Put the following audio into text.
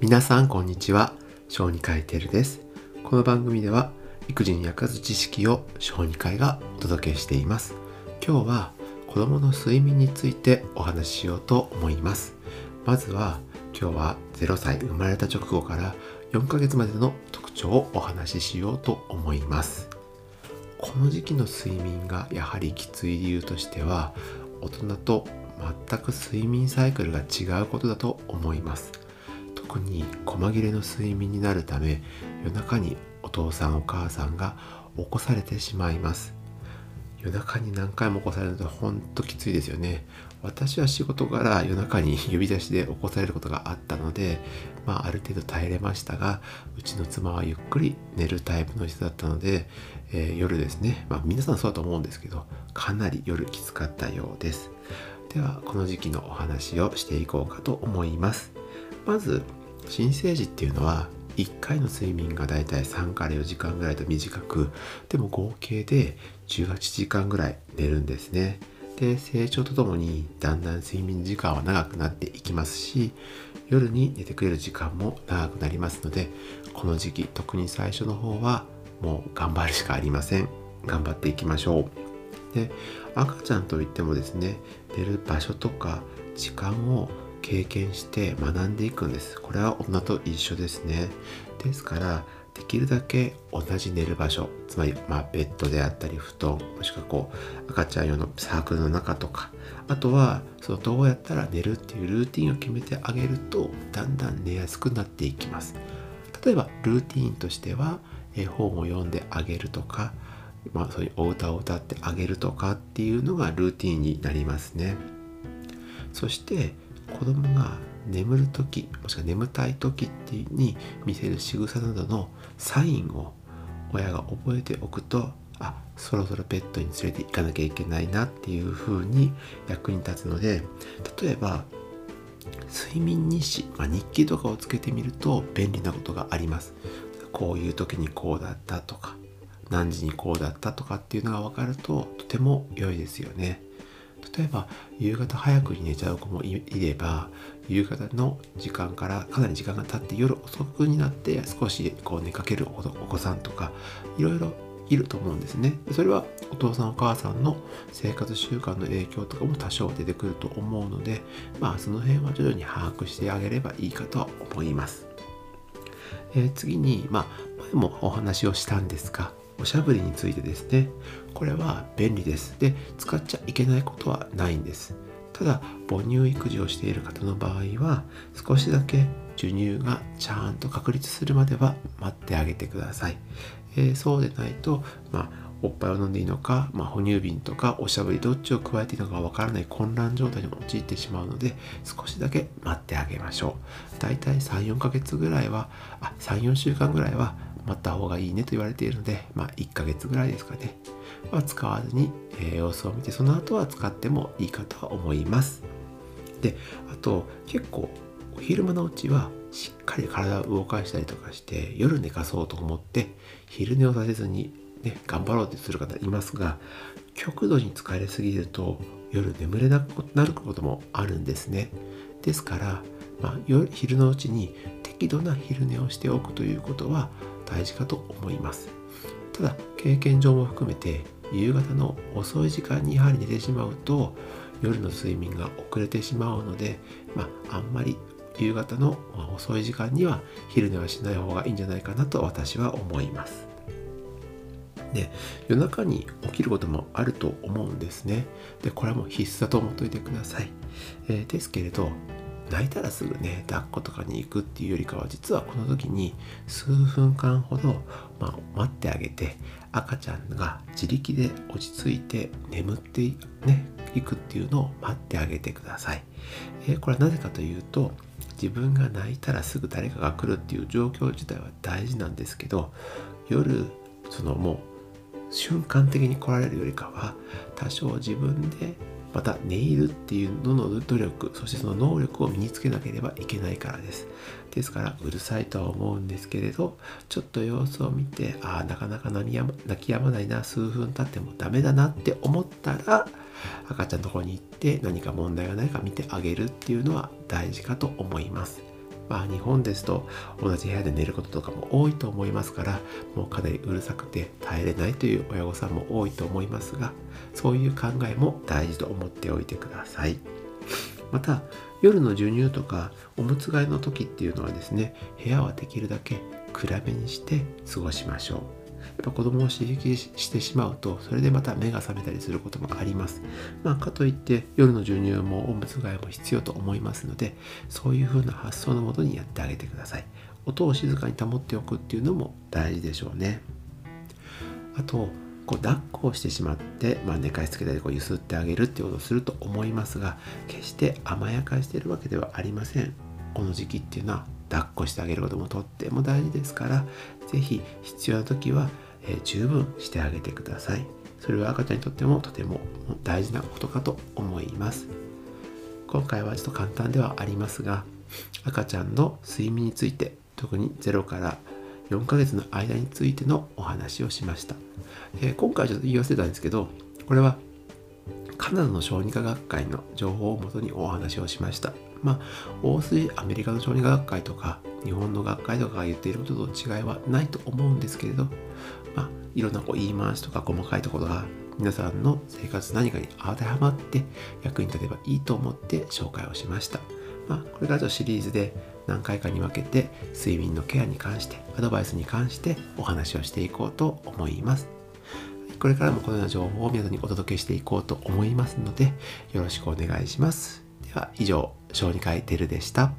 皆さんこんにちは。小児科医てるです。この番組では育児に役立つ知識を小児科医がお届けしています。今日は子供の睡眠についてお話ししようと思います。まずは今日は0歳生まれた直後から4ヶ月までの特徴をお話ししようと思います。この時期の睡眠がやはりきつい理由としては大人と全く睡眠サイクルが違うことだと思います。特に細切れの睡眠になるため夜中にお父さんお母さんが起こされてしまいます。夜中に何回も起こされるとほんときついですよね。私は仕事から夜中に呼び出しで起こされることがあったので、まあ、ある程度耐えれましたがうちの妻はゆっくり寝るタイプの人だったので、えー、夜ですね、まあ、皆さんそうだと思うんですけどかなり夜きつかったようです。ではこの時期のお話をしていこうかと思います。まず新生児っていうのは1回の睡眠がだいたい3から4時間ぐらいと短くでも合計で18時間ぐらい寝るんですね。で成長とともにだんだん睡眠時間は長くなっていきますし夜に寝てくれる時間も長くなりますのでこの時期特に最初の方はもう頑張るしかありません。頑張っていきましょう。で赤ちゃんといってもですね寝る場所とか時間を経験して学んでいくんです。これは大人と一緒ですね。ですからできるだけ同じ寝る場所つまり、まあ、ベッドであったり布団もしくはこう赤ちゃん用のサークルの中とかあとはそのどうやったら寝るっていうルーティンを決めてあげるとだんだん寝やすくなっていきます。例えばルーティンとしては絵本を読んであげるとか、まあ、そういうお歌を歌ってあげるとかっていうのがルーティンになりますね。そして子供が眠る時もしくは眠たい時ってに見せる仕草などのサインを親が覚えておくとあそろそろペットに連れて行かなきゃいけないなっていう風に役に立つので例えば睡眠日誌、まあ、日記とかをつけてみると便利なことがあります。こういう時にこうだったとか何時にこうだったとかっていうのが分かるととても良いですよね。例えば夕方早くに寝ちゃう子もいれば夕方の時間からかなり時間が経って夜遅くになって少しこう寝かけるお子さんとかいろいろいると思うんですね。それはお父さんお母さんの生活習慣の影響とかも多少出てくると思うのでまあその辺は徐々に把握してあげればいいかと思います。えー、次にまあ前もお話をしたんですがおしゃぶりについてですね。これは便利です。で使っちゃいけないことはないんです。ただ母乳育児をしている方の場合は少しだけ授乳がちゃんと確立するまでは待ってあげてください、えー、そうでないとまあおっぱいを飲んでいいのか、まあ、哺乳瓶とかおしゃぶりどっちを加えていいのかわからない混乱状態に陥ってしまうので少しだけ待ってあげましょう。だいたい34ヶ月ぐらいはあ34週間ぐらいは待った方がいいねと言われているので、まあ、1ヶ月ぐらいですかね、は使わずに、え、様子を見てその後は使ってもいいかとは思います。であと結構お昼間のうちはしっかり体を動かしたりとかして夜寝かそうと思って昼寝をさせずにね頑張ろうとする方いますが極度に疲れすぎると夜眠れなくなることもあるんですね。ですから、まあ、昼のうちに適度な昼寝をしておくということは大事かと思いますただ経験上も含めて夕方の遅い時間にやはり寝てしまうと夜の睡眠が遅れてしまうので、まあ、あんまり夕方の遅い時間には昼寝はしない方がいいんじゃないかなと私は思います。で夜中に起きることもあると思うんですね。でこれはもう必須だと思っておいてください。えー、ですけれど泣いたらすぐね抱っことかに行くっていうよりかは実はこの時に数分間ほど、まあ、待ってあげて赤ちゃんが自力で落ち着いて眠ってねいくっていうのを待ってあげてください、えー、これはなぜかというと自分が泣いたらすぐ誰かが来るっていう状況自体は大事なんですけど夜そのもう瞬間的に来られるよりかは多少自分でまたネイルっていうのの努力そしてその能力を身につけなければいけないからです。ですからうるさいとは思うんですけれどちょっと様子を見てああなかなか泣きやま泣き止まないな数分経ってもダメだなって思ったら赤ちゃんのとこに行って何か問題がないか見てあげるっていうのは大事かと思います。まあ日本ですと同じ部屋で寝ることとかも多いと思いますからもうかなりうるさくて耐えれないという親御さんも多いと思いますがそういう考えも大事と思っておいてください。また夜の授乳とかおむつ替えの時っていうのはですね部屋はできるだけ暗めにして過ごしましょう。っぱ子供を刺激してしまうとそれでまた目が覚めたりすることもあります。まあかといって夜の授乳もおむつ替えも必要と思いますのでそういう風な発想のもとにやってあげてください。音を静かに保っておくっていうのも大事でしょうね。あとこう抱っこをしてしまって、まあ、寝かしつけたりこう揺すってあげるっていうことをすると思いますが決して甘やかしているわけではありません。この時期っていうのは抱っこしてあげることもとっても大事ですから是非必要な時は、えー、十分してあげてください。それは赤ちゃんにとってもとても大事なことかと思います。今回はちょっと簡単ではありますが赤ちゃんの睡眠について特に0から4ヶ月の間についてのお話をしました、えー、今回ちょっと言い忘れたんですけどこれはカナダの小児科学会の情報をもとにお話をしました。まあ大筋アメリカの小児科学会とか日本の学会とかが言っていることと違いはないと思うんですけれどまあいろんなこう言い回しとか細かいところが皆さんの生活何かに当てはまって役に立てばいいと思って紹介をしました。まあこれからシリーズで何回かに分けて睡眠のケアに関してアドバイスに関してお話をしていこうと思います。これからもこのような情報を皆さんにお届けしていこうと思いますのでよろしくお願いします。では以上小児科医テルでした。